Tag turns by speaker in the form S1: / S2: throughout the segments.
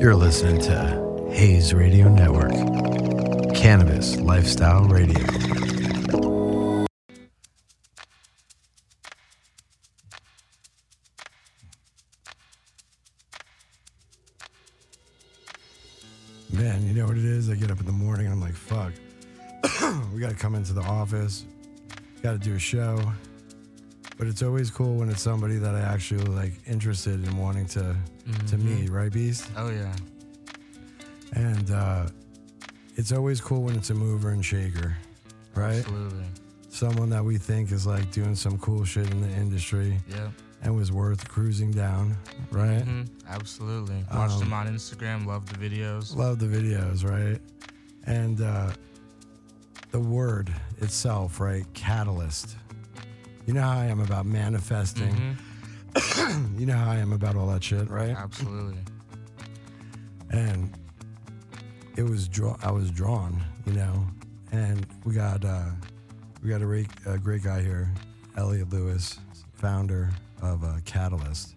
S1: You're listening to Hayes Radio Network, Cannabis Lifestyle Radio. Man, you know what it is? I get up in the morning and I'm like, fuck. we got to come into the office, got to do a show. But it's always cool when it's somebody that I actually like interested in wanting to to meet, right, Beast?
S2: Oh yeah.
S1: And uh, it's always cool when it's a mover and shaker, right?
S2: Absolutely.
S1: Someone that we think is like doing some cool shit in the industry
S2: Yep.
S1: and was worth cruising down, right?
S2: hmm Absolutely. Watched
S1: Um,
S2: them on Instagram. Love the videos.
S1: Love the videos, right? And uh, the word itself, right? Catalyst. You know how I am about manifesting.
S2: Mhm.
S1: You know how I am about all that shit, right?
S2: Absolutely.
S1: and it was draw. I was drawn, you know, and we got uh, we got a great, a great guy here, Elliot Lewis, founder of uh, Catalyst.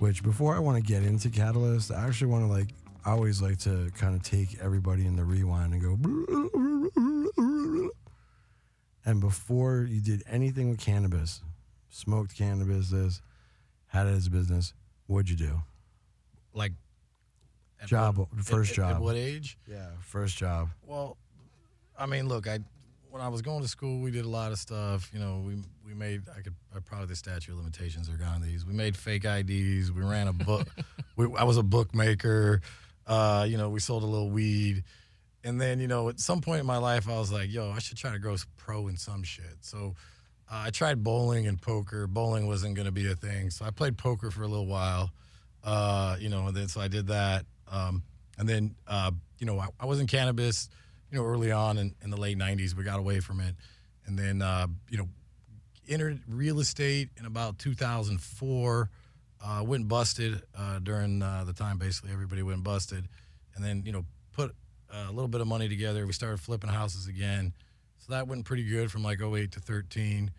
S1: Which before I want to get into Catalyst, I actually want to like. I always like to kind of take everybody in the rewind and go. And before you did anything with cannabis, smoked cannabis, this, had it as a business, what'd you do?
S3: Like at
S1: Job,
S3: what-
S1: first
S3: at- at-
S1: job.
S3: At what age?
S1: Yeah, first job.
S3: Well, I mean, look, I when I was going to school, we did a lot of stuff. You know, we we made I could I probably the statute of limitations are gone. These we made fake IDs. We ran a book. we, I was a bookmaker. Uh, you know, we sold a little weed. And then, you know, at some point in my life, I was like, yo, I should try to go pro in some shit. So uh, I tried bowling and poker. Bowling wasn't going to be a thing. So I played poker for a little while, uh, you know, and then so I did that. Um, and then, uh, you know, I, I was in cannabis, you know, early on in, in the late 90s. We got away from it. And then, uh, you know, entered real estate in about 2004. Uh, went busted uh, during the time. Basically, everybody went busted, and then you know put a little bit of money together. We started flipping houses again, so that went pretty good from like 08 to 13.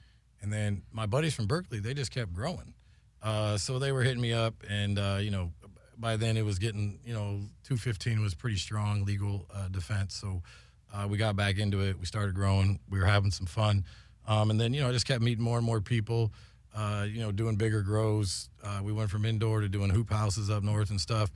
S3: And then my buddies from Berkeley, they just kept growing. Uh, so they were hitting me up, and uh, you know, by then it was getting you know 215 was pretty strong legal uh, defense. So uh, we got back into it. We started growing. We were having some fun, um, and then you know I just kept meeting more and more people. Uh, you know, doing bigger grows. Uh, we went from indoor to doing hoop houses up north and stuff.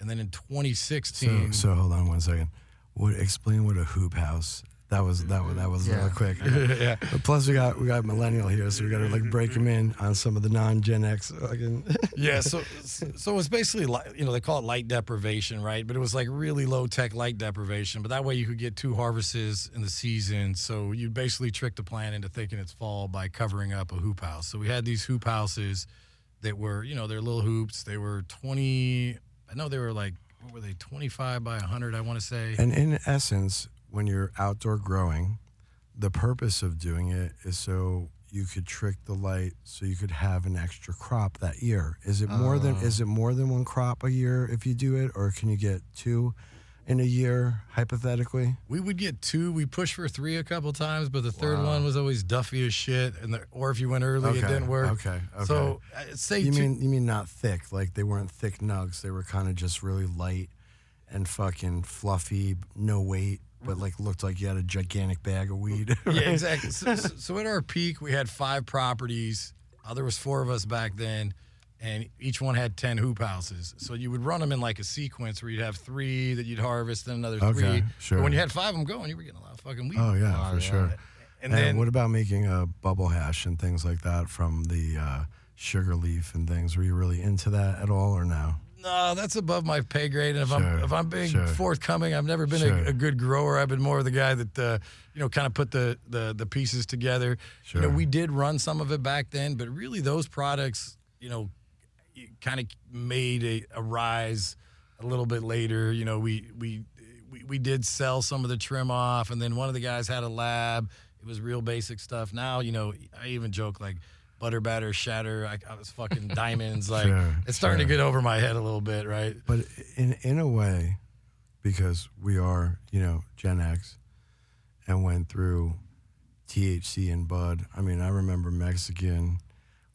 S3: And then in 2016,
S1: so hold on one second. What explain what a hoop house? That was that was that was
S2: Yeah.
S1: real quick.
S3: yeah,
S1: But plus we got we got millennial here, so we got to like break him in on some of the non Gen X. Fucking
S3: yeah. So, so it was basically like you know they call it light deprivation, right? But it was like really low tech light deprivation. But that way you could get two harvests in the season. So you basically trick the plant into thinking it's fall by covering up a hoop house. So we had these hoop houses that were you know they're little hoops. They were 20. I know they were like what were they 25 by 100? I want to say.
S1: and in essence, when you're outdoor growing, the purpose of doing it is so you could trick the light, so you could have an extra crop that year. Is it more than
S2: Oh.
S1: is it more than one crop a year if you do it, or can you get two in a year hypothetically?
S3: We would get two. We pushed for three a couple times, but the third
S1: Wow.
S3: one was always Duffy as shit. And the, or if you went early, it didn't work.
S1: okay, okay.
S3: So uh, say
S1: You
S3: two,
S1: mean you mean not thick? Like they weren't thick nugs. They were kind of just really light and fucking fluffy, no weight, but like looked like you had a gigantic bag of weed.
S3: yeah, exactly. So, so- so at our peak, we had five properties. Uh, there was four of us back then, and each one had ten hoop houses. So you would run them in like a sequence where you'd have three that you'd harvest, then another
S1: Okay,
S3: three.
S1: sure.
S3: But when you had five of them going, you were getting a lot of fucking weed.
S1: Oh yeah,
S2: Oh,
S1: for
S2: yeah.
S1: sure.
S3: And
S1: And,
S3: then
S1: what about making a bubble hash and things like that from the uh, sugar leaf and things? Were you really into that at all, or no?
S3: No, that's above my pay grade. And if
S1: Sure,
S3: I'm if I'm being
S1: sure.
S3: forthcoming, I've never been
S1: Sure.
S3: a, a good grower. I've been more of the guy that uh, you know kind of put the, the the pieces together. Sure. You know, we did run some of it back then, but really those products, you know, kind of made a, a rise a little bit later. You know, we we. We, we did sell some of the trim off, and then one of the guys had a lab. It was real basic stuff. Now, you know, I even joke like butter batter, shatter. I, I was fucking diamonds. Like
S1: Sure,
S3: it's starting
S1: sure.
S3: to get over my head a little bit, right?
S1: But in in a way, because we are you know Gen X, and went through THC and bud. I mean, I remember Mexican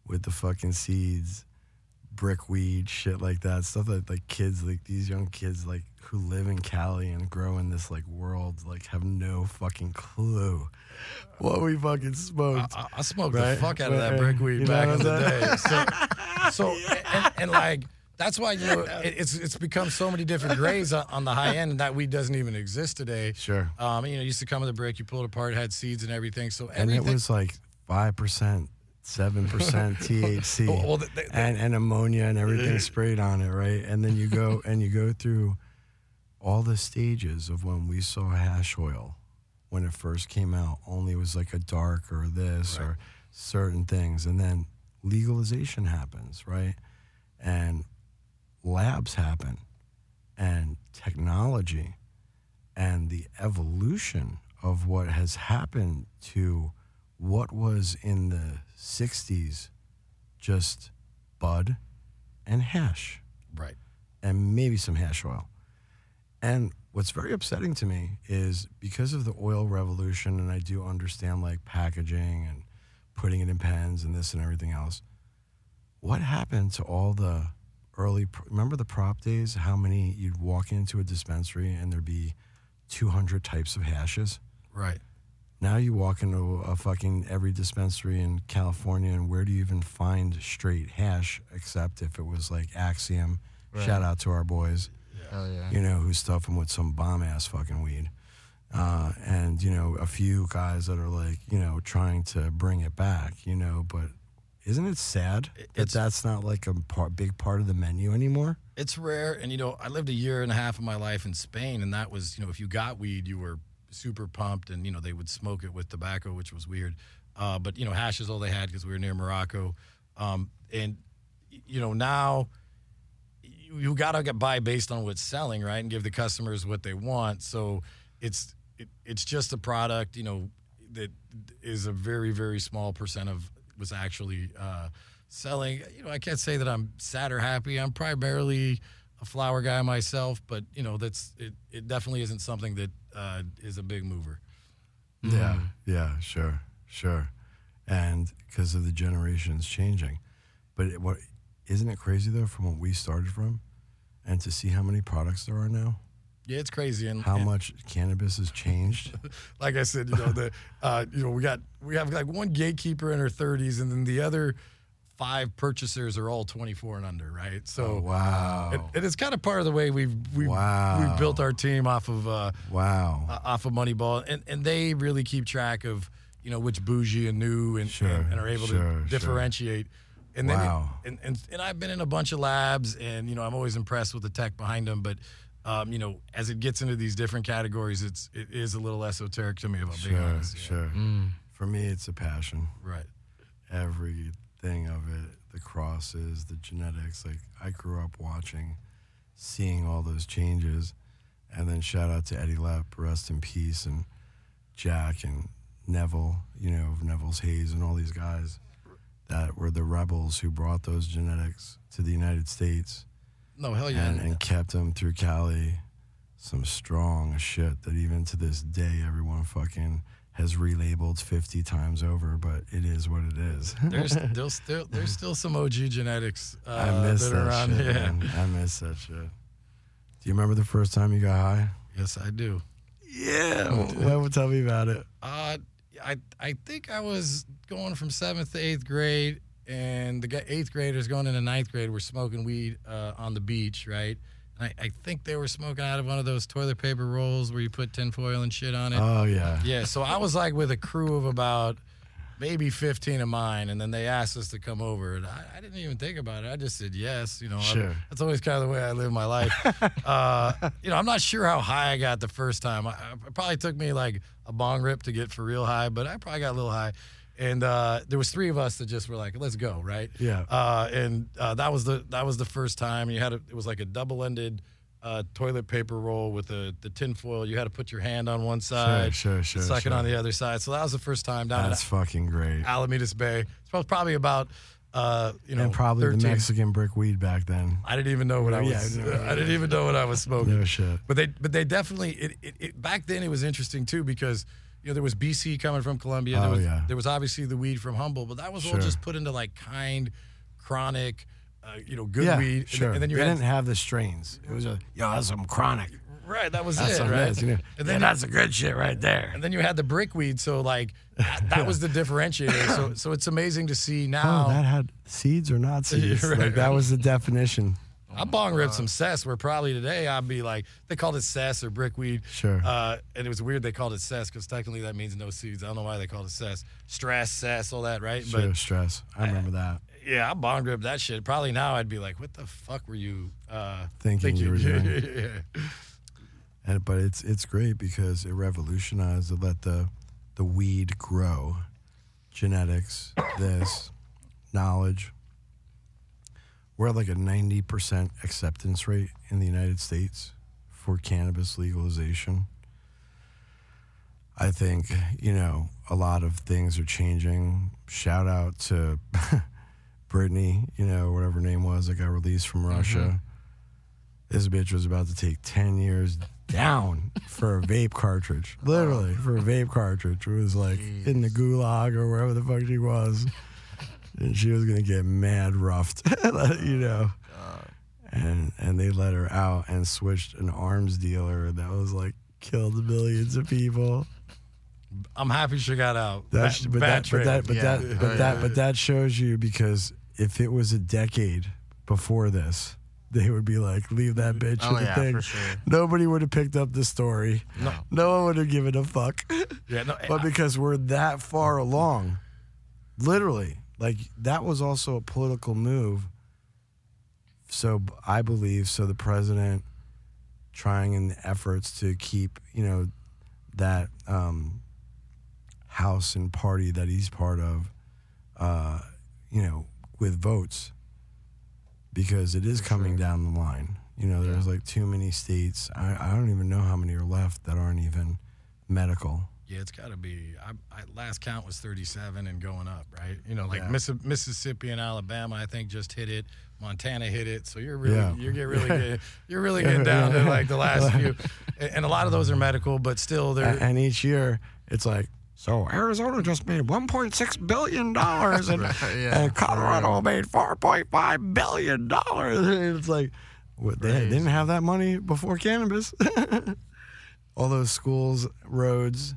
S1: with the fucking seeds, brick weed, shit like that. Stuff that like kids, like these young kids, like who live in Cali and grow in this like world, like have no fucking clue what we fucking smoked.
S3: I, I smoked
S1: Right?
S3: the fuck out of that
S1: Right.
S3: brick weed
S1: You
S3: back in the day. So, so and, and like that's why you know it, it's it's become so many different grades on, on the high end, and that weed doesn't even exist today.
S1: Sure.
S3: Um, you know, used to come with a brick, you pulled it apart, had seeds and everything. So
S1: and it was like five percent, seven percent THC,
S3: Well, well, the- the-
S1: and, and ammonia and everything sprayed on it, right? And then you go and you go through all the stages of when we saw hash oil when it first came out. Only it was like a dark or this or certain things, and then legalization happens, right? And labs happen, and technology and the evolution of what has happened to what was in the 60s just bud and hash
S3: right.
S1: and maybe some hash oil. And what's very upsetting to me is because of the oil revolution, and I do understand like packaging and putting it in pens and this and everything else. What happened to all the early? Remember the prop days? How many you'd walk into a dispensary and there'd be 200 types of hashes?
S3: Right.
S1: Now you walk into a fucking every dispensary in California, and where do you even find straight hash except if it was like Axiom?
S2: Right.
S1: Shout out to our boys,
S2: Hell yeah.
S1: you know, who stuff them with some bomb ass fucking weed. Uh, and, you know, a few guys that are like, you know, trying to bring it back, you know, but isn't it sad that
S3: It's-
S1: that's not like a part, big part of the menu anymore?
S3: It's rare, and you know, I lived a year and a half of my life in Spain, and that was, you know, if you got weed, you were super pumped, and you know, they would smoke it with tobacco, which was weird. Uh, but you know, hash is all they had because we were near Morocco, um, and you know, now you, you gotta get by based on what's selling, right, and give the customers what they want. So it's it, it's just a product, you know, that is a very very small percent of was actually uh, selling. You know, I can't say that I'm sad or happy. I'm primarily a flower guy myself, but you know, that's it. It definitely isn't something that uh, is a big mover.
S1: Yeah, yeah, sure, sure, and because of the generations changing, but it, what isn't it crazy though from what we started from, and to see how many products there are now,
S3: Yeah, it's crazy, and
S1: how
S3: and
S1: much cannabis has changed.
S3: like I said, you know, the uh, you know we got we have like one gatekeeper in her 30s, and then the other five purchasers are all 24 and under, right? So
S1: Oh, wow,
S3: and, and it's kind of part of the way we've we've,
S1: Wow.
S3: we've built our team off of uh,
S1: wow,
S3: uh, off of Moneyball, and and they really keep track of you know which bougie and new and
S1: Sure,
S3: and, and are able
S1: sure,
S3: to
S1: sure.
S3: differentiate. And then
S1: Wow.
S3: it, and, and and I've been in a bunch of labs, and you know I'm always impressed with the tech behind them, but. Um, you know, as it gets into these different categories, it's it is a little esoteric to me. If I'm being
S1: sure,
S3: honest. Yeah.
S1: sure. For me, it's a passion.
S3: Right.
S1: Everything of it the crosses the genetics like i grew up watching seeing all those changes and then shout out to eddie lepp rest in peace and jack and neville you know neville's haze and all these guys that were the rebels who brought those genetics to the united states
S3: No, hell yeah.
S1: and, and kept them through cali some strong shit that even to this day everyone fucking has relabeled 50 times over but it is what it is
S3: there's there's still there's still some OG genetics uh,
S1: I miss
S3: that
S1: that,
S3: are around.
S1: shit. man. I miss that shit. Do you remember the first time you got high?
S3: Yes, I do.
S1: Yeah. Well, tell me about it.
S3: Uh, I I think I was going from seventh to eighth grade, and the eighth graders going into ninth grade were smoking weed uh, on the beach, right? I, I think they were smoking out of one of those toilet paper rolls where you put tinfoil and shit on it.
S1: Oh yeah.
S3: Yeah, so I was like with a crew of about maybe 15 of mine, and then they asked us to come over. And I, I didn't even think about it. I just said yes. You know, I-
S1: Sure.
S3: that's always kind of the way I live my life. uh, you know, I'm not sure how high I got the first time. I, it probably took me like a bong rip to get for real high, but I probably got a little high. And uh, there was three of us that just were like, "Let's go!" Right?
S1: Yeah.
S3: Uh, and uh, that was the that was the first time you had a, it was like a double ended. Uh, toilet paper roll with the the tinfoil. You had to put your hand on one side,
S1: sure, sure,
S3: suck
S1: sure.
S3: it on the other side. So that was the first time down
S1: That's fucking great.
S3: in Alameda Bay. It's probably about uh, you know
S1: and probably
S3: 13.
S1: the Mexican brick weed back then.
S3: I didn't even know what I
S1: Yeah,
S3: was.
S1: no,
S3: I didn't even know what I was smoking.
S1: No shit.
S3: But they, but they definitely. It, it, it, back then, it was interesting too because you know there was BC coming from Colombia. There
S1: Oh,
S3: was,
S1: yeah.
S3: There was obviously the weed from Humboldt, but that was all
S1: Sure.
S3: just put into like kind, chronic, uh, you know, good
S1: yeah,
S3: weed, and,
S1: sure.
S3: then, and then you had
S1: didn't have the strains. It was a yo, that's some chronic.
S3: right. That was
S1: That's
S3: it, right?
S1: this, you know.
S3: And then
S1: then that's a good shit right there.
S3: and then you had the brick weed. So like that, that was the differentiator. So so it's amazing to see now.
S1: Oh, that had seeds or not seeds.
S3: Right.
S1: Like that was the definition.
S3: I bong ripped some cess where probably today I'd be like, they called it cess or brickweed.
S1: Sure.
S3: Uh, and it was weird they called it cess because technically that means no seeds. I don't know why they called it cess. Stress, cess, all that, right?
S1: Sure,
S3: But
S1: stress. I remember that.
S3: yeah, I bong ripped that shit. Probably now I'd be like, what the fuck were you uh,
S1: Thinking you were doing.
S3: yeah.
S1: And but it's it's great because it revolutionized it let the the weed grow. Genetics, this, knowledge. We're at like a ninety percent acceptance rate in the United States for cannabis legalization. I think, you know, a lot of things are changing. Shout out to Brittney, you know, whatever her name was that got released from mm-hmm. Russia. This bitch was about to take 10 years down for a vape cartridge. Literally, for a vape cartridge. It was like in the gulag or wherever the fuck she was. And she was going to get mad roughed, you oh know. And and they let her out and switched an arms dealer that was like killed millions of people.
S3: I'm happy she got out.
S1: That's
S3: Ba-
S1: but, that, but that but
S2: Yeah.
S1: that but that but that shows you because if it was a decade before this, they would be like, leave that bitch
S2: Oh,
S1: in the
S2: yeah,
S1: thing.
S2: for sure.
S1: Nobody would have picked up the story.
S2: No.
S1: No one would have given a fuck.
S3: yeah, no,
S1: but because we're that far along, literally, like that was also a political move. So I believe so. The president trying in the efforts to keep you know that um, house and party that he's part of, uh, you know, with votes because it is coming down the line. You know, there's like too many states. I, I don't even know how many are left that aren't even medical.
S3: Yeah, it's got to be. I, I, last count was 37 and going up, right? You know, like
S1: Yeah.
S3: Missi- Mississippi and Alabama, I think just hit it. Montana hit it. So you're really,
S1: Yeah.
S3: you're get really, good, you're really getting down to like the last few, and, a lot of those are medical, but still they're.
S1: and each year it's like so Arizona just made 1.6 billion dollars and,
S2: Yeah,
S1: and Colorado made 4.5 billion dollars. It's like what, they didn't have that money before cannabis. All those schools, roads,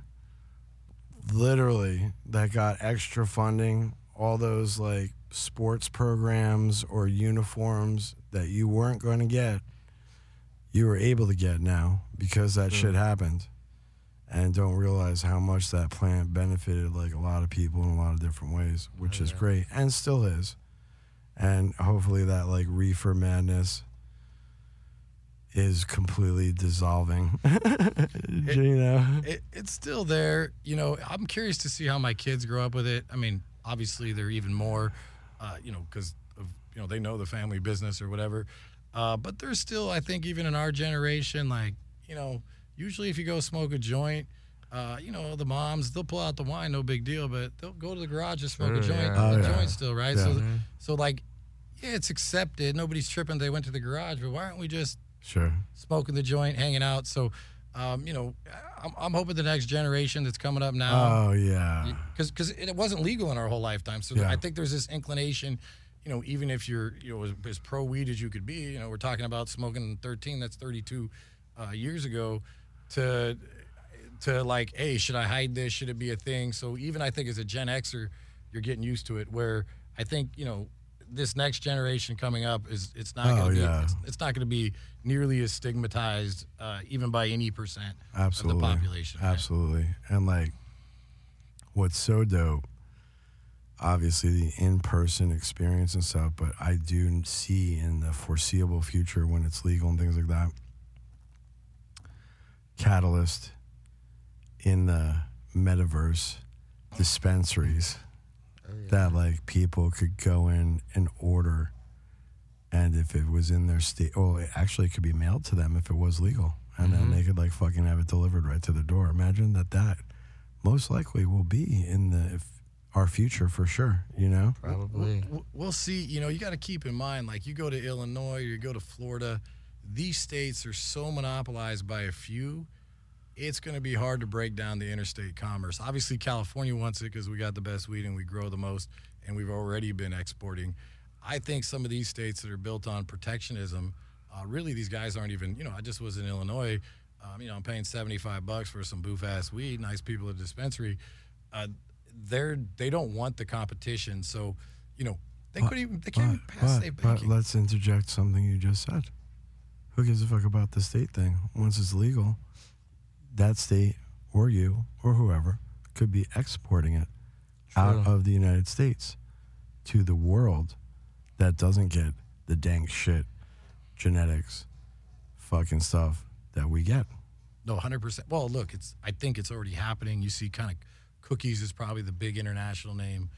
S1: literally that got extra funding. All those like sports programs or uniforms that you weren't going to get, you were able to get now because that shit happened and don't realize how much that plant benefited like a lot of people in a lot of different ways, which oh, is great and still is. And hopefully that like reefer madness is completely dissolving. you know?
S3: it, it's still there. You know, I'm curious to see how my kids grow up with it. I mean, obviously they're even more, uh, you know, because of you know they know the family business or whatever. Uh, but there's still, I think, even in our generation, like you know, usually if you go smoke a joint. Uh, you know the moms they'll pull out the wine no big deal but they'll go to the garage and smoke a joint
S2: yeah.
S1: Oh,
S3: a
S1: yeah.
S3: joint still right
S1: Yeah.
S3: so
S2: Mhm.
S3: so like yeah it's accepted nobody's tripping they went to the garage but why aren't we just
S1: Sure.
S3: smoking the joint, hanging out. So, um, you know, I'm, I'm hoping the next generation that's coming up now,
S1: Oh yeah.
S3: because because it wasn't legal in our whole lifetime. So
S1: Yeah.
S3: I think there's this inclination, you know, even if you're you know as, as pro weed as you could be, you know, we're talking about smoking 13, that's 32 uh, years ago, to to like, hey, should I hide this? Should it be a thing? So even I think as a Gen Xer, you're getting used to it. Where I think you know this next generation coming up is it's not
S1: Oh,
S3: going to be
S1: yeah.
S3: it's, it's not going to be nearly as stigmatized uh, even by any percent
S1: Absolutely.
S3: of the population. right?
S1: Absolutely. And like what's so dope, obviously the in person experience and stuff, but I do see in the foreseeable future when it's legal and things like that, catalyst in the metaverse dispensaries that like people could go in and order and if it was in their state oh it actually could be mailed to them if it was legal and then mm-hmm. they could like fucking have it delivered right to the door imagine that that most likely will be in the if, our future for sure you know
S2: Probably.
S3: W- We'll see. You know, you got to keep in mind, like you go to Illinois or you go to Florida, these states are so monopolized by a few. It's going to be hard to break down the interstate commerce. Obviously, California wants it because we got the best weed and we grow the most, and we've already been exporting. I think some of these states that are built on protectionism, uh, really these guys aren't even. You know, I just was in Illinois. Um, you know, I'm paying 75 bucks for some boof ass weed. Nice people at the dispensary. Uh, they're they don't want the competition, so you know they couldn't even they can't even
S1: But,
S3: pass
S1: but, but let's interject something you just said. Who gives a fuck about the state thing? Once it's legal, that state or you or whoever could be exporting it out of the United States to the world that doesn't get the dank shit, genetics, fucking stuff that we get.
S3: No, hundred percent. Well, look, it's. I think it's already happening. You see, kind of, cookies is probably the big international name,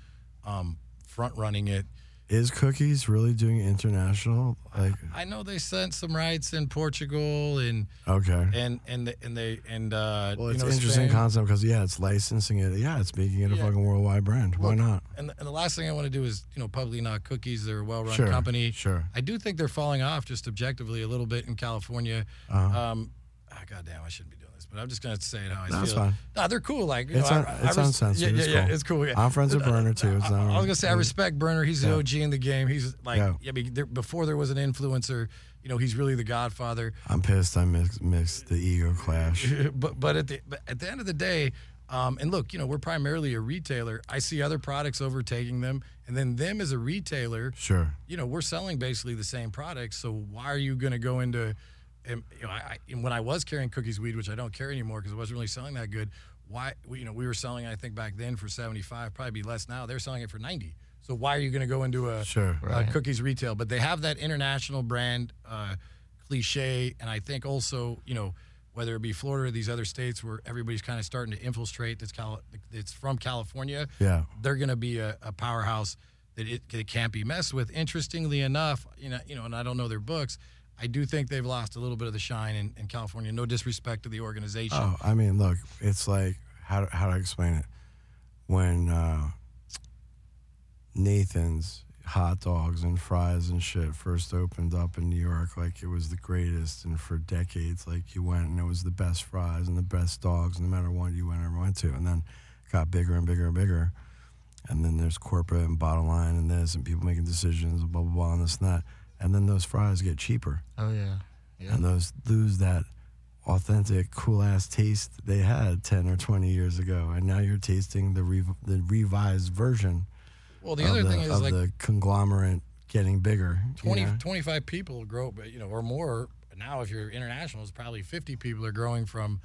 S3: um, front running it.
S1: Is Cookies really doing international? Like,
S3: I know they sent some rights in Portugal and
S1: okay.
S3: and and and they and uh,
S1: Well,
S3: you
S1: it's
S3: know,
S1: an interesting
S3: Spain.
S1: concept because yeah, it's licensing it. Yeah, it's making it a
S3: Yeah.
S1: fucking worldwide brand. Why
S3: Look,
S1: not?
S3: And the, and the last thing I want to do is you know publicly knock cookies. They're a well-run
S1: Sure,
S3: company.
S1: sure.
S3: I do think they're falling off just objectively a little bit in California.
S1: Uh-huh.
S3: Um, ah, goddamn, I shouldn't be doing but I'm just gonna say it how I
S1: No,
S3: feel.
S1: fine.
S3: No, they're cool. Like you
S1: It's
S3: know,
S1: un-
S3: I- I
S1: it's
S3: res-
S1: uncensored.
S3: Yeah, yeah,
S1: It's
S3: yeah,
S1: cool.
S3: it's cool. Yeah.
S1: I'm friends with Berner, too. It's
S3: I, I was gonna say I respect Berner. He's the
S1: Yeah.
S3: OG in the game. He's like,
S1: Yeah.
S3: I mean, there, before there was an influencer, you know, he's really the Godfather.
S1: I'm pissed. I mixed, mixed the ego clash.
S3: but but at the but at the end of the day, um, and look, you know, we're primarily a retailer. I see other products overtaking them, and then them as a retailer,
S1: Sure.
S3: you know, we're selling basically the same products. So why are you going to go into, you know, I, I, and when I was carrying cookies weed, which I don't carry anymore because it wasn't really selling that good. Why, we- you know, we were selling I think back then for seventy five, probably be less now. They're selling it for ninety. So why are you going to go into a
S1: Sure.
S3: uh,
S2: Right.
S3: cookies retail? But they have that international brand uh, cliche, and I think also, you know, whether it be Florida or these other states where everybody's kind of starting to infiltrate that's Cal- it's from California
S1: Yeah.
S3: they're going to be a, a powerhouse that it, it can't be messed with. Interestingly enough, you know, you know, and I don't know their books. I do think they've lost a little bit of the shine in, in California. No disrespect to the organization.
S1: Oh, I mean, look, it's like how how do I explain it? When uh, Nathan's hot dogs and fries and shit first opened up in New York, like it was the greatest, and for decades, like you went and it was the best fries and the best dogs, no matter what you went ever went to, and then got bigger and bigger and bigger, and then there's corporate and bottom line and this, and people making decisions, blah blah blah, and this and that, and then those fries get cheaper
S2: Oh yeah. Yeah.
S1: and those lose that authentic cool ass taste they had 10 or 20 years ago and now you're tasting the rev- the revised version
S3: well, the other
S1: the,
S3: thing is
S1: of
S3: like
S1: the conglomerate getting bigger you know?
S3: 25 people grow, but you know, or more. Now, if you're international, it's probably 50 people are growing from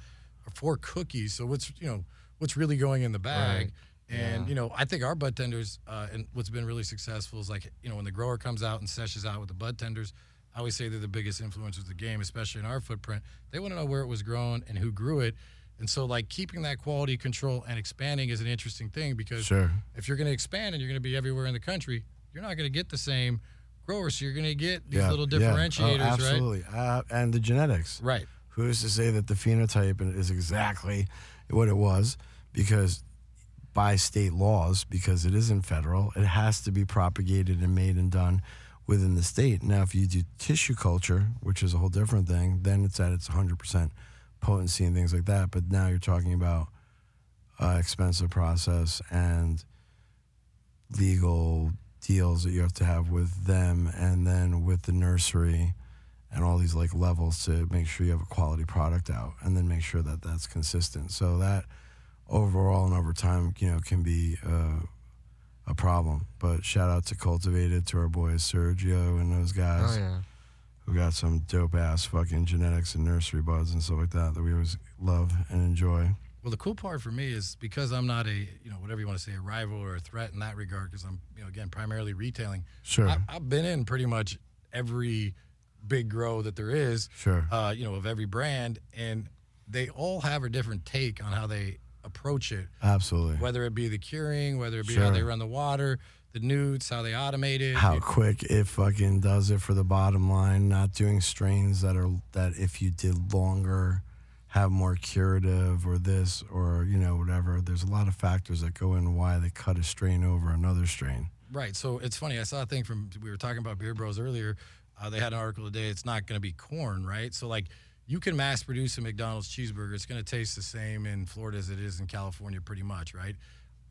S3: four cookies. So what's you know what's really going in the bag?
S2: Right.
S3: And
S2: Yeah.
S3: you know, I think our bud tenders, uh, and what's been really successful is like you know when the grower comes out and sessions out with the bud tenders. I always say they're the biggest influencers of the game, especially in our footprint. They want to know where it was grown and who grew it. And so, like keeping that quality control and expanding is an interesting thing because
S1: sure
S3: if you're going to expand and you're going to be everywhere in the country, you're not going to get the same growers. So you're going to get these little
S1: yeah. Oh,
S3: differentiators, right?
S1: absolutely uh, and the genetics
S3: Right.
S1: who's to say that the phenotype is exactly what it was because by state laws because it isn't federal. It has to be propagated and made and done within the state. Now if you do tissue culture which is a whole different thing then it's at its 100% potency and things like that. But now you're talking about uh, expensive process and legal deals that you have to have with them and then with the nursery and all these like levels to make sure you have a quality product out and then make sure that that's consistent. So that overall and over time you know can be uh, a problem but shout out to cultivated to our boys sergio and those guys
S2: Oh yeah.
S1: who got some dope ass fucking genetics and nursery buds and stuff like that that we always love and enjoy
S3: Well, the cool part for me is because I'm not a, you know, whatever you want to say, a rival or a threat in that regard, because I'm, you know, again, primarily retailing.
S1: sure
S3: I, I've been in pretty much every big grow that there is,
S1: sure
S3: uh, you know, of every brand, and they all have a different take on how they approach it.
S1: absolutely
S3: Whether it be the curing, whether it be how they run the water, the nutes, how they automate it.
S1: how quick it fucking does it for the bottom line not doing strains that are that if you did longer have more curative or this or you know whatever there's a lot of factors that go in why they cut a strain over another strain
S3: Right. So it's funny. I saw a thing from we were talking about Beer Bros earlier. Uh, they had an article today. It's not going to be corn, right? So like you can mass produce a McDonald's cheeseburger. It's going to taste the same in Florida as it is in California, pretty much, right?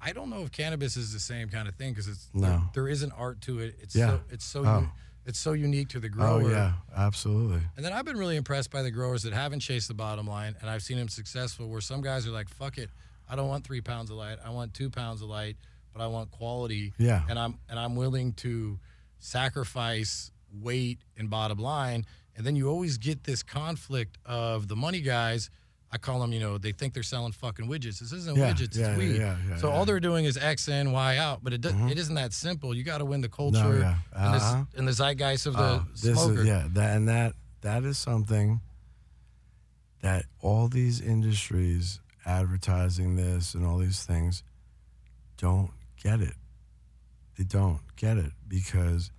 S3: I don't know if cannabis is the same kind of thing because it's
S1: No.
S3: there, there is an art to it. It's
S1: Yeah.
S3: so it's so
S1: Oh.
S3: u- it's so unique to the
S1: oh,
S3: grower.
S1: Oh yeah, absolutely.
S3: And then I've been really impressed by the growers that haven't chased the bottom line, and I've seen them successful. Where some guys are like, "Fuck it, I don't want three pounds of light. I want two pounds of light, but I want quality."
S1: Yeah.
S3: And I'm and I'm willing to sacrifice weight and bottom line. And then you always get this conflict of the money guys. I call them, you know, they think they're selling fucking widgets. This isn't
S1: Yeah,
S3: widgets,
S1: yeah,
S3: it's weed.
S1: yeah,
S3: so all they're doing is X in, Y out. But it, does, it isn't that simple. You got to win the culture
S1: Mm-hmm. yeah.
S3: and, this,
S1: Uh-huh.
S3: and the zeitgeist of the
S1: this
S3: smoker.
S1: is yeah, that and that that is something that all these industries advertising this and all these things don't get it. They don't get it because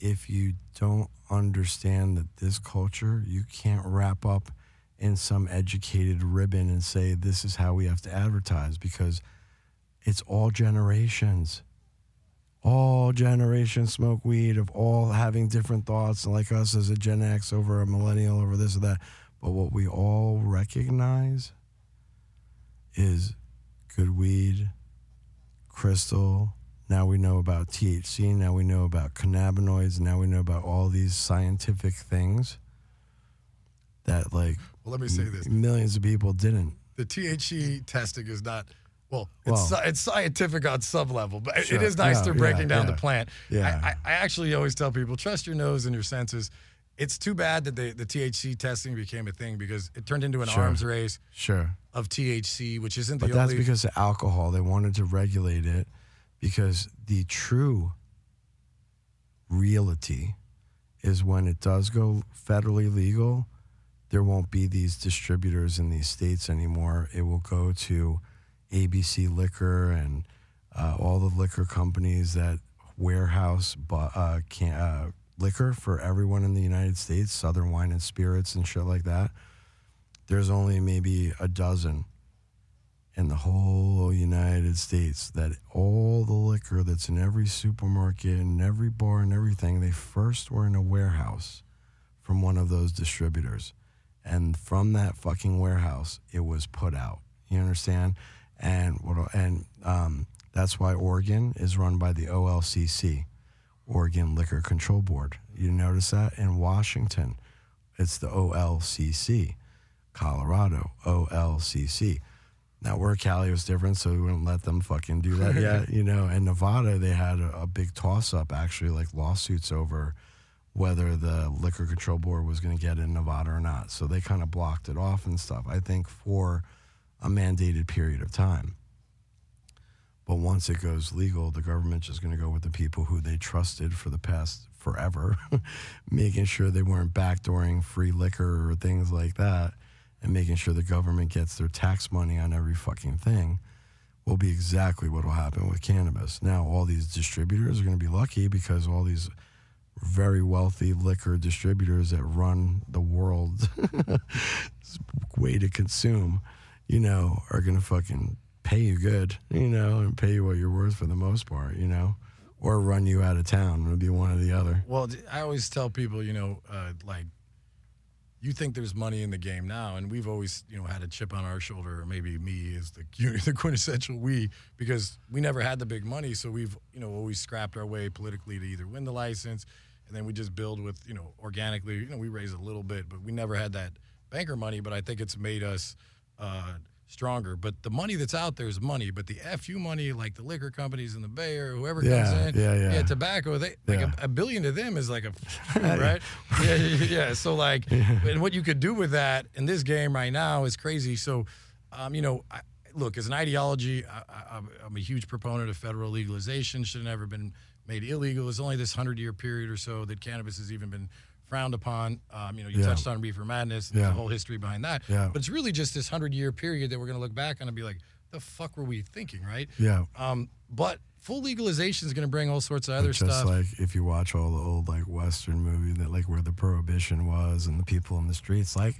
S1: if you don't understand that this culture, you can't wrap up in some educated ribbon and say this is how we have to advertise because it's all generations. All generations smoke weed of all having different thoughts like us as a gen x over a millennial over this or that. But what we all recognize is good weed crystal now we know about thc now we know about cannabinoids now we know about all these scientific things that like
S3: Well, let me say this:
S1: millions of people didn't
S3: the THC testing is not. Well, it's,
S1: Well-
S3: it's scientific on some level, but
S1: Sure.
S3: it is nice
S1: Yeah,
S3: they're breaking
S1: yeah,
S3: down
S1: yeah.
S3: the plant.
S1: Yeah.
S3: I, I, actually always tell people trust your nose and your senses. It's too bad that the, the THC testing became a thing because it turned into an
S1: Sure.
S3: arms race
S1: sure
S3: of THC, which isn't the
S1: But that's because of alcohol. They wanted to regulate it because the true reality is when it does go federally legal, there won't be these distributors in these states anymore. It will go to ABC Liquor and uh, all the liquor companies that warehouse uh, can, uh, liquor for everyone in the United States, Southern Wine and Spirits and shit like that. There's only maybe a dozen in the whole United States that all the liquor that's in every supermarket and every bar and everything, they first were in a warehouse from one of those distributors. And from that fucking warehouse, it was put out. You understand? And what and um, that's why Oregon is run by the OLCC, Oregon Liquor Control Board. You notice that in Washington, it's the OLCC. Colorado, OLCC. Now, where Cali was different, so we wouldn't let them fucking do that yet, you know. And Nevada, they had a, a big toss up, actually, like lawsuits over whether the Liquor Control Board was going to get in Nevada or not. So they kind of blocked it off and stuff, I think, for a mandated period of time. But once it goes legal, the government's just going to go with the people who they trusted for the past forever, making sure they weren't backdooring free liquor or things like that, and making sure the government gets their tax money on every fucking thing. Will be exactly what will happen with cannabis. Now, all these distributors are going to be lucky because all these very wealthy liquor distributors that run the world way to consume, you know, are going to fucking pay you good, you know, and pay you what you're worth for the most part, you know, or run you out of town. It'll be one or the other.
S3: Well, I always tell people, you know, uh, like, you think there's money in the game now, and we've always, you know, had a chip on our shoulder. Or maybe me is the the quintessential we, because we never had the big money, so we've, you know, always scrapped our way politically to either win the license, and then we just build with, you know, organically. You know, we raise a little bit, but we never had that banker money. But I think it's made us uh, stronger. But the money that's out there is money, but the fu money, like the liquor companies in the Bay or whoever
S1: Yeah,
S3: comes in,
S1: yeah, yeah.
S3: yeah, tobacco, they like
S1: Yeah.
S3: a, a billion to them is like a right? Yeah, yeah, yeah. So like, and what you could do with that in this game right now is crazy. So, um, you know, I, look, as an ideology, I, I'm a huge proponent of federal legalization. Should have never been made illegal. It's only this hundred year period or so that cannabis has even been frowned upon. Um, you know, you
S1: Yeah.
S3: touched on reefer madness. There's
S1: Yeah.
S3: a whole history behind that.
S1: Yeah.
S3: But it's really just this hundred year period that we're going to look back on and be like, the fuck were we thinking, right?
S1: Yeah.
S3: Um, but full legalization is going to bring all sorts of other
S1: But just
S3: stuff.
S1: like if you watch all the old like Western movie that like where the prohibition was and the people in the streets like,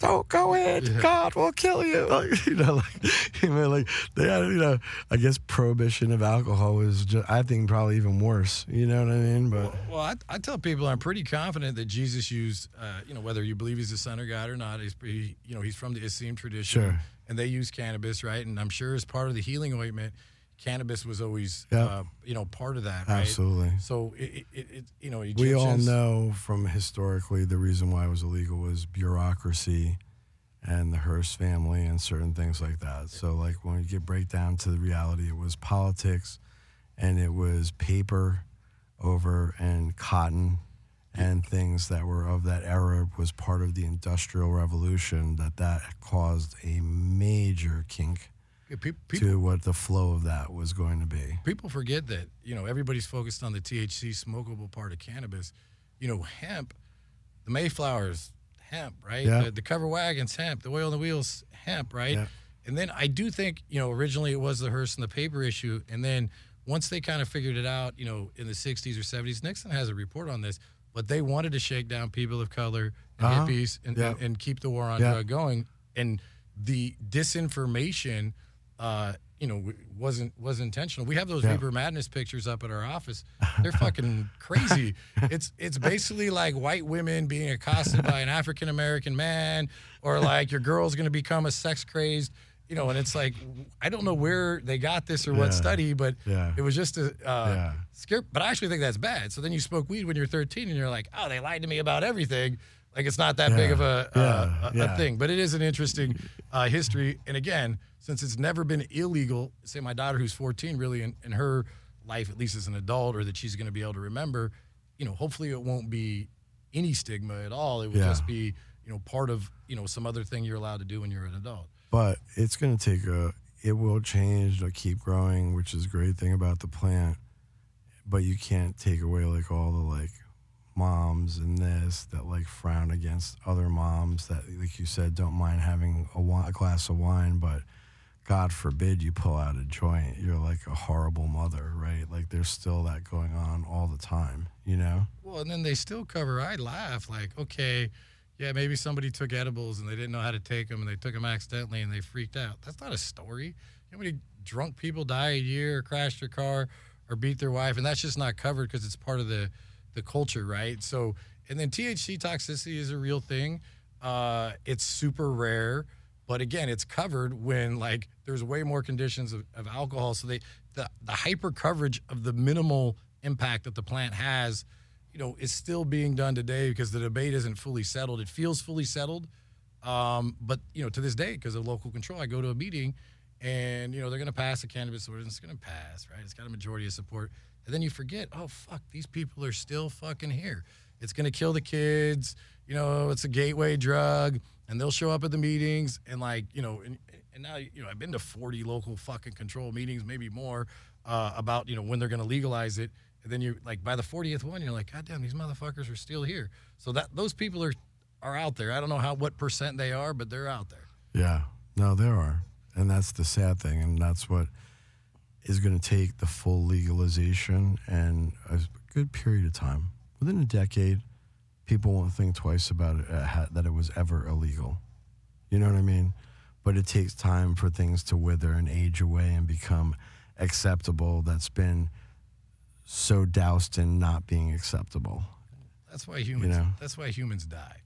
S1: don't go in, God will kill you. Like, you know, like, you know, like they had, you know, I guess prohibition of alcohol was just, I think probably even worse. You know what I mean? But
S3: Well, I, I tell people I'm pretty confident that Jesus used, uh, you know, whether you believe he's the son of God or not, he's, he, you know, he's from the Islam tradition,
S1: Sure.
S3: and they use cannabis, right? And I'm sure as part of the healing ointment, cannabis was always,
S1: Yeah.
S3: uh, you know, part of that, right?
S1: Absolutely.
S3: So it, it, it you know,
S1: We all know from historically the reason why it was illegal was bureaucracy and the Hearst family and certain things like that. So, like when you get break down to the reality, it was politics and it was paper over and cotton and things that were of that era was part of the industrial revolution that that caused a major kink
S3: Yeah, pe- people,
S1: to what the flow of that was going to be.
S3: people forget that you know everybody's focused on the THC smokable part of cannabis. You know, hemp, the Mayflowers, hemp, right?
S1: Yeah.
S3: The, the cover wagons, hemp. The oil on the wheels, hemp, right?
S1: Yeah.
S3: And then I do think you know originally it was the Hearst and the paper issue, and then once they kind of figured it out, you know, in the '60s or '70s, Nixon has a report on this, but they wanted to shake down people of color and
S1: Uh-huh.
S3: hippies and,
S1: Yeah.
S3: and, and keep the war on
S1: Yeah.
S3: drug going, and the disinformation uh, you know, wasn't was intentional. We have those
S1: Yeah.
S3: Reefer Madness pictures up at our office. They're fucking crazy. It's it's basically like white women being accosted by an African American man, or like your girl's gonna become a sex crazed, you know. And it's like I don't know where they got this or what
S1: Yeah.
S3: study, but
S1: Yeah.
S3: it was just a uh, scare. But I actually think that's bad. So then you smoke weed when you're 13, and you're like, oh, they lied to me about everything. Like it's not that big of a, uh, a,
S1: Yeah.
S3: a thing, but it is an interesting uh, history. And again, since it's never been illegal, say my daughter who's 14, really in, in her life, at least as an adult, or that she's going to be able to remember, you know, hopefully it won't be any stigma at all. It will
S1: Yeah.
S3: just be, you know, part of, you know, some other thing you're allowed to do when you're an adult.
S1: but it's going to take a it will change it'll keep growing which is a great thing about the plant but you can't take away like all the like moms and this that like frown against other moms that like you said don't mind having a, a glass of wine but god forbid you pull out a joint you're like a horrible mother right like there's still that going on all the time you know
S3: Well, and then they still cover. I laugh like, okay, yeah, maybe somebody took edibles and they didn't know how to take them and they took them accidentally and they freaked out. That's not a story. How many drunk people die a year or crash their car or beat their wife, and that's just not covered because it's part of the the culture, right? So, and then THC toxicity is a real thing. Uh, it's super rare, but again, it's covered when like there's way more conditions of, of alcohol. So they the the hyper coverage of the minimal impact that the plant has, you know, is still being done today because the debate isn't fully settled. It feels fully settled, um, but you know, to this day, because of local control, I go to a meeting, and you know they're going to pass a cannabis ordinance. It's going to pass, right? It's got a majority of support, and then you forget, oh fuck, these people are still fucking here. It's going to kill the kids. You know, it's a gateway drug, and they'll show up at the meetings, and like you know, and, and now you know I've been to forty local fucking control meetings, maybe more, uh, about you know when they're going to legalize it. And then you like by the 40th one, you're like, God damn, these motherfuckers are still here. So that those people are are out there. I don't know how what percent they are, but they're out there.
S1: Yeah, no, there are, and that's the sad thing, and that's what is going to take the full legalization and a good period of time. Within a decade, people won't think twice about it uh, that it was ever illegal. You know what I mean? But it takes time for things to wither and age away and become acceptable. That's been so doused in not being acceptable.
S3: That's why humans.
S1: know?
S3: That's why humans die.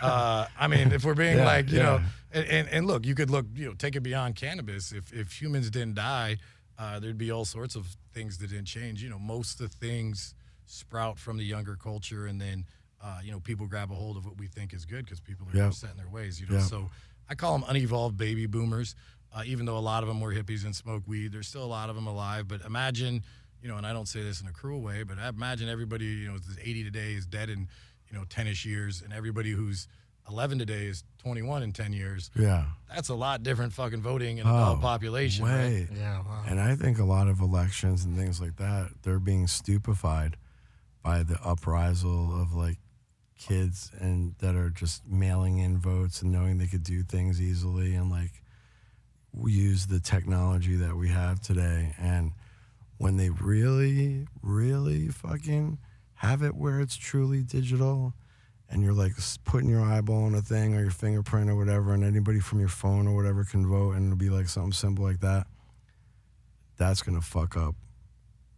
S3: Uh, I mean, if we're being
S1: Yeah,
S3: like, you know, and, and, and look, you could look, you know, take it beyond cannabis. If if humans didn't die, uh, there'd be all sorts of things that didn't change. You know, most of the things sprout from the younger culture, and then, uh, you know, people grab a hold of what we think is good because people are
S1: Yeah.
S3: set in their ways. You know, so I call them unevolved baby boomers. Uh, even though a lot of them were hippies and smoked weed, there's still a lot of them alive. But imagine, you know, and I don't say this in a cruel way, but I imagine everybody, you know, is 80 today is dead in, you know, 10ish years, and everybody who's 11 today is 21 in 10 years.
S1: Yeah.
S3: That's a lot different fucking voting in adult
S1: Oh,
S3: population. right?
S1: Way.
S2: Yeah, wow.
S1: And I think a lot of elections and things like that, they're being stupefied by the uprisal of like kids and that are just mailing in votes and knowing they could do things easily and like we use the technology that we have today and when they really really fucking have it where it's truly digital and you're like putting your eyeball on a thing or your fingerprint or whatever and anybody from your phone or whatever can vote and it'll be like something simple like that that's gonna fuck up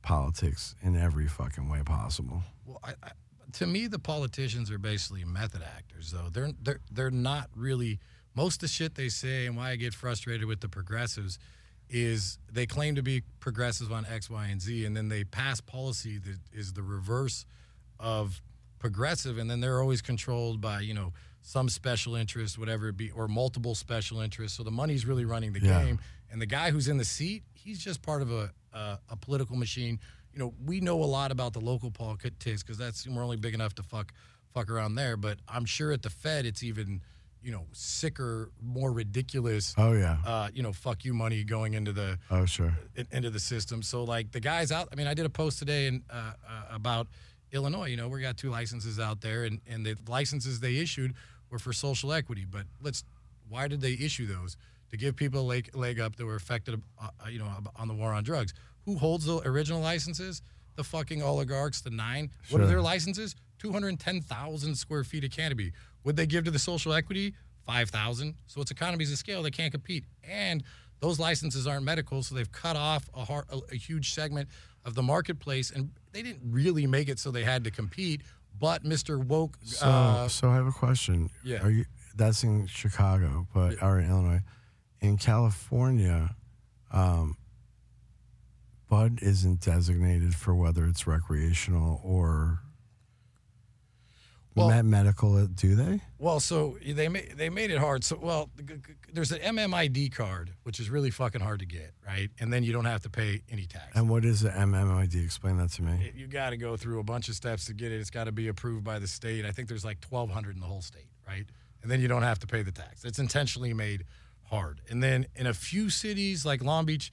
S1: politics in every fucking way possible.
S3: Well, I, I, to me, the politicians are basically method actors, though. They're they're they're not really most of the shit they say, and why I get frustrated with the progressives is they claim to be progressive on X, Y, and Z, and then they pass policy that is the reverse of progressive, and then they're always controlled by you know some special interest, whatever it be, or multiple special interests. So the money's really running the
S1: Yeah.
S3: game, and the guy who's in the seat, he's just part of a a, a political machine. You know, we know a lot about the local politics because that's we're only big enough to fuck fuck around there. But I'm sure at the Fed, it's even you know sicker, more ridiculous.
S1: Oh yeah.
S3: Uh, you know, fuck you money going into the
S1: Oh sure.
S3: into the system. So like the guys out. I mean, I did a post today and uh, uh, about Illinois. You know, we got two licenses out there, and and the licenses they issued were for social equity. But let's, why did they issue those? To give people a leg, leg up that were affected, uh, uh, you know, on the war on drugs. Who holds the original licenses? The fucking oligarchs, the nine. What are their licenses? Two hundred ten thousand square feet of canopy. Would they give to the social equity? Five thousand. So it's economies of scale. They can't compete. And those licenses aren't medical, so they've cut off a, har a, a huge segment of the marketplace, and they didn't really make it so they had to compete. But Mr. Woke,
S1: So
S3: uh,
S1: so I have a question.
S3: yeah.
S1: Are you? That's in Chicago, but or in Illinois, in California, um, Bud isn't designated for whether it's recreational or
S3: Well-
S1: med- medical. Uh, do they?
S3: well, so they made they made it hard. So well, there's an MMID card, which is really fucking hard to get, right? And then you don't have to pay any tax.
S1: And what is the MMID? Explain that to me.
S3: It- you got to go through a bunch of steps to get it. It's got to be approved by the state. I think there's like 1,200 in the whole state, right? And then you don't have to pay the tax. It's intentionally made hard. And then in a few cities like Long Beach,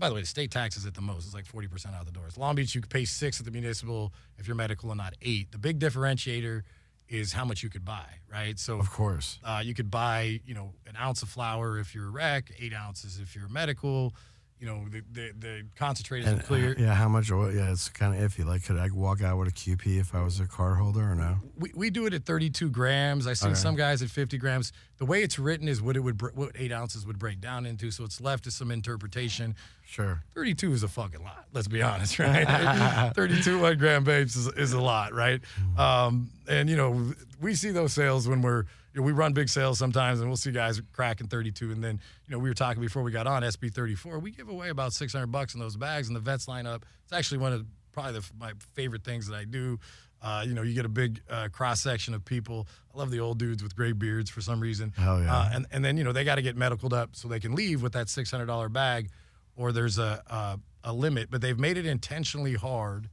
S3: by the way, the state tax is at the most. It's like 40% out the doors. Long Beach, you could pay six at the municipal if you're medical and not eight. The big differentiator is how much you could buy, right? So
S1: Of course.
S3: uh, you could buy, you know, an ounce of flour if you're a rec, eight ounces if you're medical. You know, the the, the concentrated
S1: And
S3: and clear.
S1: yeah, how much oil? Yeah, it's kind of iffy. Like, could I walk out with a QP if I was a card holder or no?
S3: we, we do it at 32 grams. I've seen
S1: Okay.
S3: some guys at 50 grams. The way it's written is what it would br- what eight ounces would break down into. So it's left to some interpretation.
S1: Sure.
S3: 32 is a fucking lot. Let's be honest, right? 32 one gram babes is, is a lot, right? Um, and you know we see those sales when we're you know, we run big sales sometimes, and we'll see guys cracking 32. And then you know we were talking before we got on SB 34. We give away about 600 bucks in those bags, and the vets line up. It's actually one of probably the, my favorite things that I do. Uh, you know, you get a big uh, cross section of people. I love the old dudes with gray beards for some reason.
S1: Hell yeah.
S3: Uh, and and then you know they got to get medicaled up so they can leave with that six hundred dollar bag, or there's a, a a limit. But they've made it intentionally hard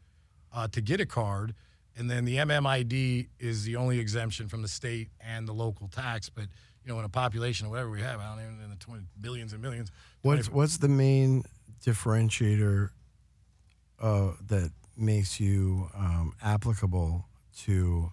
S3: uh, to get a card, and then the MMID is the only exemption from the state and the local tax. But you know, in a population of whatever we have, I don't even in the twenty billions and millions.
S1: What's what's the main differentiator uh, that makes you um, applicable to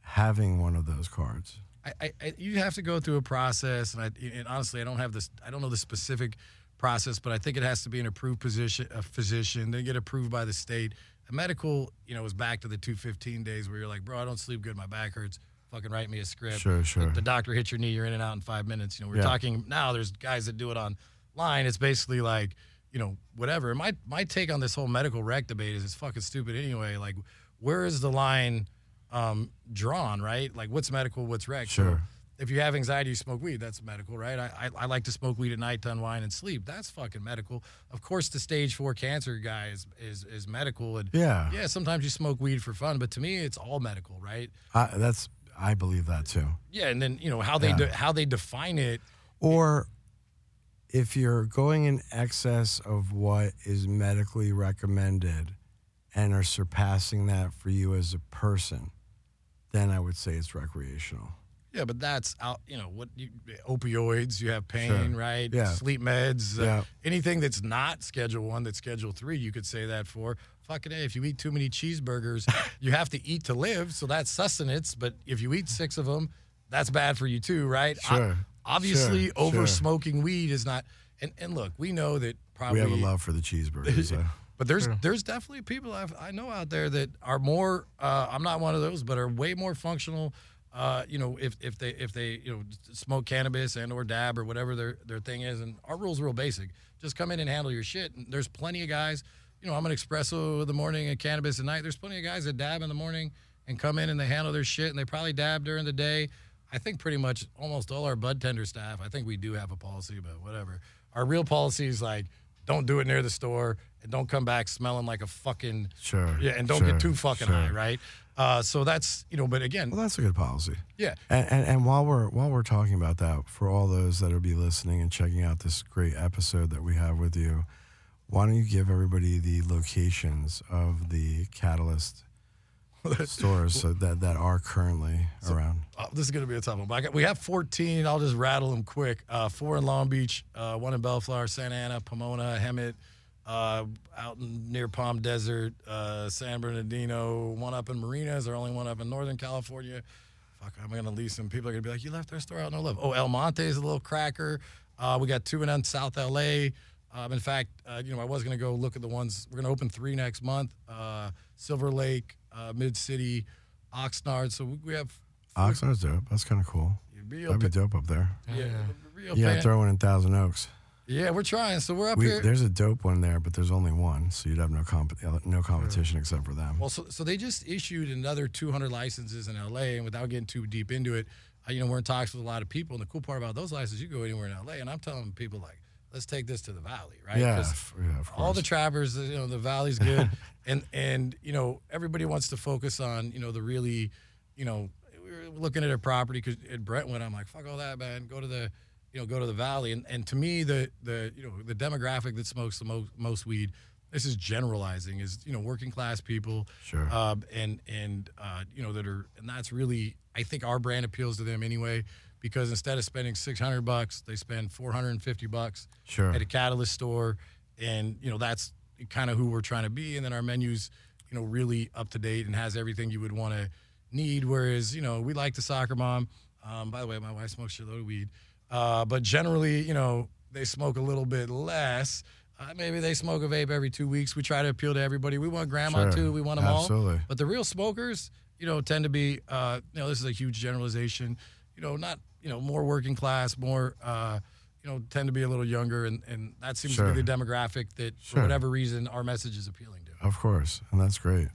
S1: having one of those cards?
S3: I, I, you have to go through a process, and, I, and honestly, I don't have this. I don't know the specific process, but I think it has to be an approved position, a physician, then get approved by the state. Medical, you know, was back to the 215 days where you're like, bro, I don't sleep good, my back hurts. Fucking write me a script.
S1: Sure, sure.
S3: The, the doctor hits your knee, you're in and out in five minutes. You know, we're
S1: Yeah.
S3: talking now. There's guys that do it online. It's basically like, you know, whatever. And my my take on this whole medical rec debate is it's fucking stupid anyway. Like, where is the line um, drawn? Right? Like, what's medical? What's rec? So
S1: Sure.
S3: If you have anxiety, you smoke weed. That's medical, right? I, I, I like to smoke weed at night to unwind and sleep. That's fucking medical. Of course, the stage four cancer guy is is, is medical. And
S1: Yeah,
S3: yeah, sometimes you smoke weed for fun, but to me, it's all medical, right?
S1: I, that's I believe that too.
S3: Yeah, and then you know how they
S1: Yeah.
S3: de- how they define it.
S1: Or if you're going in excess of what is medically recommended and are surpassing that for you as a person, then I would say it's recreational.
S3: Yeah, but that's out. You know what? You, opioids. You have pain,
S1: Sure.
S3: right?
S1: Yeah.
S3: Sleep meds. uh,
S1: Yeah.
S3: anything that's not Schedule One, that's Schedule Three. You could say that for. Fucking a, if you eat too many cheeseburgers, you have to eat to live, so that's sustenance. But if you eat six of them, that's bad for you too, right?
S1: Sure.
S3: obviously,
S1: Sure.
S3: over
S1: Sure.
S3: smoking weed is not. And, and look, we know that probably
S1: we have a love for the cheeseburgers. so.
S3: but there's there's definitely people I've, I know out there that are more. Uh, I'm not one of those, but are way more functional. Uh, you know, if, if they if they you know smoke cannabis and or dab or whatever their their thing is, and our rules are real basic. Just come in and handle your shit. And there's plenty of guys. You know, I'm an espresso in the morning and cannabis at night. There's plenty of guys that dab in the morning and come in and they handle their shit, and they probably dab during the day. I think pretty much almost all our bud tender staff. I think we do have a policy, but whatever. Our real policy is like, don't do it near the store and don't come back smelling like a fucking
S1: Sure,
S3: yeah, and don't
S1: sure,
S3: get too fucking
S1: sure.
S3: high, right? Uh, so that's you know, but again,
S1: Well, that's a good policy.
S3: yeah,
S1: And, and and while we're while we're talking about that, for all those that will be listening and checking out this great episode that we have with you, why don't you give everybody the locations of the Catalyst stores so that that are currently around?
S3: Oh, this is going to be a tough one. But I got, we have 14. I'll just rattle them quick. Uh, four in Long Beach, uh, one in Bellflower, Santa Ana, Pomona, Hemet, uh, out in, near Palm Desert, uh, San Bernardino, one up in Marinas, or only one up in Northern California. Fuck, I'm going to lease some. People are going to be like, you left our store out no love. Oh, El Monte is a little cracker. Uh, we got two in South LA. Um, in fact, uh, you know, I was going to go look at the ones. We're going to open three next month. Uh, Silver Lake, uh, Mid City, Oxnard. So we, we have
S1: Oxnard's dope. That's kind of cool.
S3: real
S1: That'd be dope up there.
S3: yeah, real
S1: Yeah,
S3: pain-
S1: throw one in Thousand Oaks.
S3: Yeah, we're trying. So we're up
S1: We,
S3: here.
S1: there's a dope one there, but there's only one, so you'd have no comp- no competition except for them.
S3: Well, so, so they just issued another 200 licenses in LA, and without getting too deep into it, you know, we're in talks with a lot of people. And the cool part about those licenses, you go anywhere in LA, and I'm telling people like, let's take this to the Valley, right?
S1: yeah, yeah, of course.
S3: all the trappers, you know, the Valley's good, and and you know, everybody wants to focus on you know the really, you know, we were looking at a property because at Brentwood, I'm like, fuck all that, man, go to the. You know, go to the valley, and, and to me, the the you know the demographic that smokes the most most weed, this is generalizing, is you know working class people,
S1: Sure.
S3: uh, and and uh, you know that are, and that's really, I think our brand appeals to them anyway, because instead of spending six hundred bucks, they spend four hundred and fifty bucks
S1: Sure.
S3: at a catalyst store. And you know that's kind of who we're trying to be. And then our menus you know really up to date and has everything you would want to need. Whereas you know we like the soccer mom. Um, by the way my wife smokes a load of weed uh, but generally you know they smoke a little bit less. Uh, maybe they smoke a vape every two weeks. We try to appeal to everybody. We want grandma
S1: Sure.
S3: too. We want them
S1: Absolutely.
S3: all but the real smokers you know tend to be uh, you know this is a huge generalization. You know not you know more working class more uh, you know tend to be a little younger. And, and that seems
S1: Sure.
S3: to be the demographic that for whatever reason our message is appealing to.
S1: Of course, and that's great.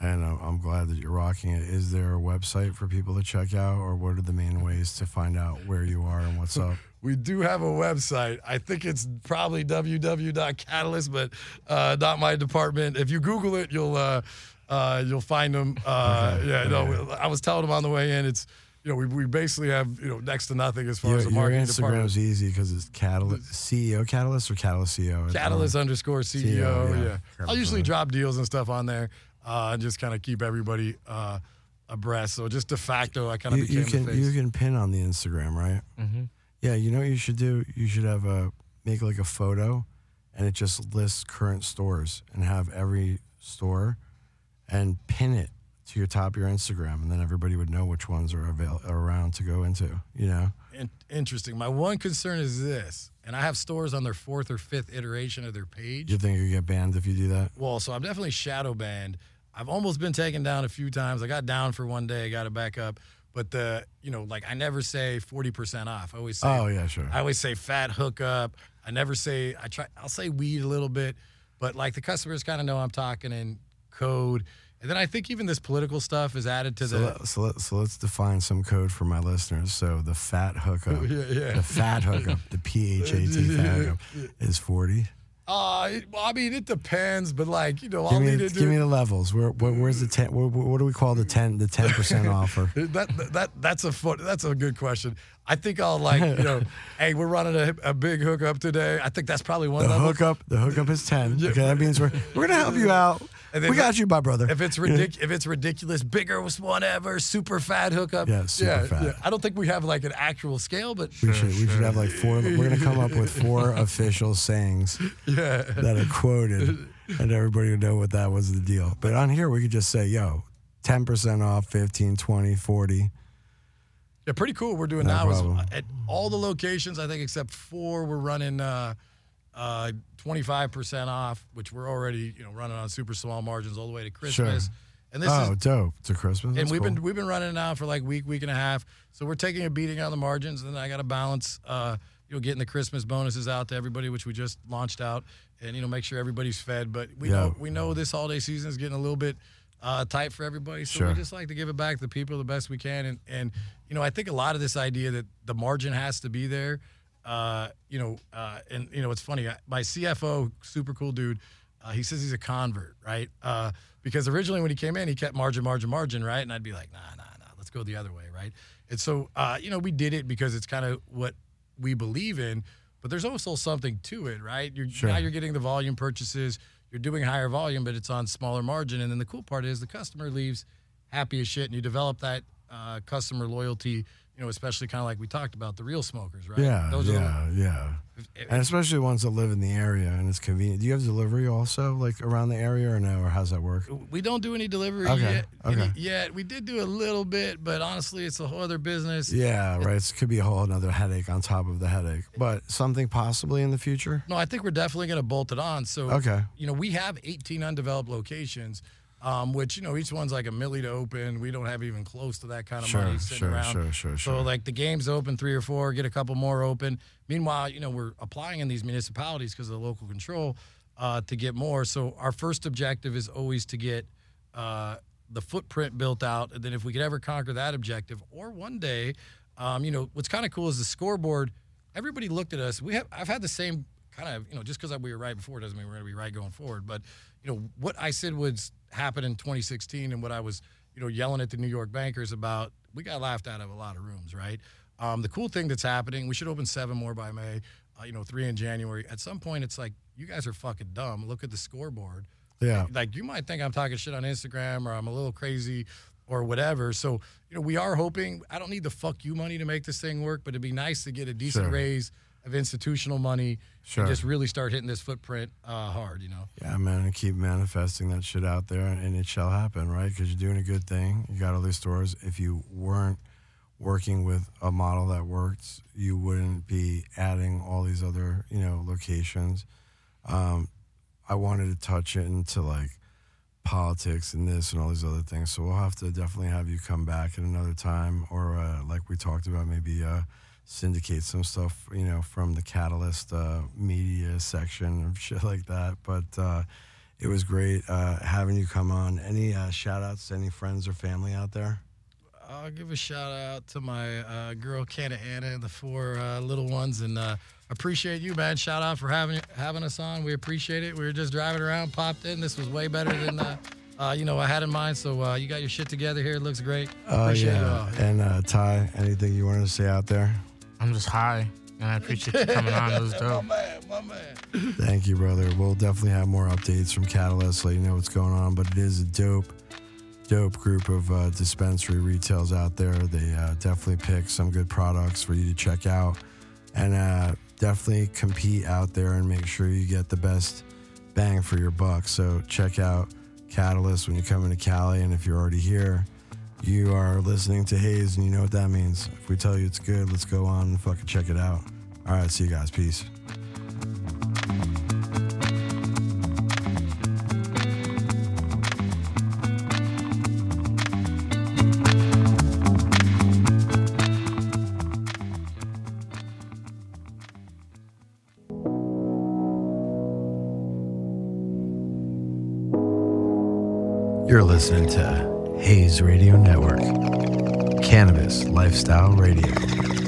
S1: And I'm, I'm glad that you're rocking it. Is there a website for people to check out, or what are the main ways to find out where you are and what's up?
S3: we do have a website i think it's probably www.catalyst but uh, not my department if you google it you'll uh, uh, you'll find them uh,
S1: Okay.
S3: yeah no i was telling them on the way in it's you know we, we basically have you know next to nothing as far
S1: Your,
S3: as the
S1: your
S3: marketing department
S1: Instagram's easy because it's Catalyst CEO Catalyst or Catalyst CEO.
S3: Catalyst underscore CEO.
S1: CEO,
S3: yeah.
S1: yeah.
S3: I'll usually drop deals and stuff on there uh, and just kind of keep everybody uh, abreast. So just de facto, I kind of
S1: You,
S3: became
S1: you can
S3: the face.
S1: you can pin on the Instagram, right?
S2: Mm-hmm.
S1: Yeah, you know what you should do? You should have a make like a photo, and it just lists current stores and have every store, and pin it to your top of your Instagram, and then everybody would know which ones are avail- are around to go into. You know,
S3: In- interesting. My one concern is this, and I have stores on their fourth or fifth iteration of their page.
S1: you think you get banned if you do that?
S3: Well, so I'm definitely shadow banned. I've almost been taken down a few times. I got down for one day, I got it back up. But the, you know, like I never say 40% off. I always say
S1: Oh yeah, sure.
S3: I always say fat hookup. I never say I try. I'll say weed a little bit, but like the customers kind of know I'm talking in code. And then I think even this political stuff is added to
S1: So,
S3: the.
S1: let, so, let, so let's define some code for my listeners. So the fat hookup,
S3: Yeah, yeah.
S1: the fat hookup, the P H A T fat hookup is forty.
S3: Uh, it- I mean, it depends, but like you know, I'll
S1: me,
S3: need to
S1: give
S3: do
S1: me the levels. Where, where where's the ten? What, what do we call the ten? The ten percent offer?
S3: that, that that that's a foot. That's a good question. I think I'll like you know, hey, we're running a, a big hookup today. I think that's probably one
S1: The
S3: level.
S1: hookup, the hookup is ten. Okay, that means we're we're gonna help you out. We got you, my brother.
S3: If it's ridic- if it's ridiculous, biggest one ever, super fat hookup.
S1: Yeah, super fat.
S3: I don't think we have like an actual scale, but
S1: we should we should have like four. We're gonna come up with four official sayings
S3: yeah.
S1: that are quoted, and everybody would know what that was the deal. But on here, we could just say, "Yo, ten percent off, 15, 20, 40.
S3: Yeah, pretty cool. We're doing
S1: No
S3: now is at all the locations. I think except four, we're running uh, uh, 25% off, which we're already you know running on super small margins all the way to Christmas.
S1: Sure.
S3: And this
S1: oh,
S3: is
S1: dope! To Christmas,
S3: and we've
S1: cool.
S3: been we've been running it now for like week week and a half. So we're taking a beating on the margins, and then I got to balance. Uh, you know, getting the Christmas bonuses out to everybody, which we just launched out, and you know, make sure everybody's fed. But we
S1: Yeah.
S3: know we know this holiday season is getting a little bit uh, tight for everybody, so we just like to give it back to the people the best we can. And and you know, I think a lot of this idea that the margin has to be there. Uh, you know, uh, and you know, it's funny. I- My CFO, super cool dude. Uh, he says he's a convert, right? Uh, because originally when he came in, he kept margin, margin, margin, right? And I'd be like, nah, nah, nah, let's go the other way, right? And so, uh, you know, we did it because it's kind of what we believe in. But there's also something to it, right? You're
S1: Sure.
S3: now you're getting the volume purchases. You're doing higher volume, but it's on smaller margin. And then the cool part is the customer leaves happy as shit, and you develop that uh, customer loyalty. You know, especially kind of like we talked about the real smokers, right?
S1: Yeah,
S3: Those the-
S1: yeah, yeah.
S3: if-
S1: And especially ones that live in the area and it's convenient. Do you have delivery also, like around the area, or no? Or how's that work?
S3: We don't do any delivery
S1: Okay,
S3: yet.
S1: okay.
S3: any- yet. We did do a little bit, but honestly, it's a whole other business.
S1: Yeah, right. It could be a whole another headache on top of the headache, but something possibly in the future.
S3: No, I think we're definitely going to bolt it on. So,
S1: Okay.
S3: you know, we have 18 undeveloped locations, um, which, you know, each one's like a milli to open. We don't have even close to that kind of
S1: Sure,
S3: money sitting
S1: sure,
S3: around.
S1: sure, sure,
S3: So, like, the game's open three or four, get a couple more open. Meanwhile, you know, we're applying in these municipalities because of the local control uh, to get more. So, our first objective is always to get uh, the footprint built out. And then, if we could ever conquer that objective, or one day, um, you know, what's kind of cool is the scoreboard. Everybody looked at us. We have I've had the same kind of you know just because we were right before doesn't mean we're going to be right going forward. But you know what I said was happen in 2016 and what I was you know yelling at the New York bankers about. We got laughed out of a lot of rooms, right? Um, the cool thing that's happening, we should open seven more by May. Uh, you know, three in January. At some point, it's like you guys are fucking dumb. Look at the scoreboard
S1: Yeah.
S3: like you might think I'm talking shit on Instagram or I'm a little crazy or whatever. So, you know, we are hoping I don't need the fuck you money to make this thing work, but it'd be nice to get a decent
S1: Sure.
S3: raise of institutional money
S1: Sure.
S3: and just really start hitting this footprint uh, hard, you know.
S1: Yeah, man, and keep manifesting that shit out there, and it shall happen, right? Because you're doing a good thing. You got all these stores. If you weren't working with a model that worked, you wouldn't be adding all these other, you know, locations. Um, I wanted to touch it into like politics and this and all these other things. So we'll have to definitely have you come back at another time, or uh, like we talked about, maybe uh, syndicate some stuff, you know, from the Catalyst uh, media section and shit like that. But uh, it was great uh, having you come on. Any uh, shout outs to any friends or family out there?
S3: I'll give a shout out to my uh, girl Canna Anna and the four uh, little ones, and uh, appreciate you, man. Shout out for having having us on. We appreciate it. We were just driving around, popped in. This was way better than uh, uh, you know I had in mind. So uh, you got your shit together here. It looks great.
S1: Oh
S3: appreciate it
S1: yeah.
S3: all.
S1: And uh, Ty, anything you wanted to say out there?
S2: I'm just high, and I appreciate you coming on. It was dope.
S3: man, my man.
S1: Thank you, brother. We'll definitely have more updates from Catalyst, let you know what's going on. But it is a dope, dope group of uh, dispensary retails out there. They uh, definitely pick some good products for you to check out, and uh, definitely compete out there and make sure you get the best bang for your buck. So check out Catalyst when you come into Cali, and if you're already here. You are listening to Haze, and you know what that means. If we tell you it's good, let's go on and fucking check it out. All right, see you guys. Peace. You're listening to Radio Network, Cannabis Lifestyle Radio.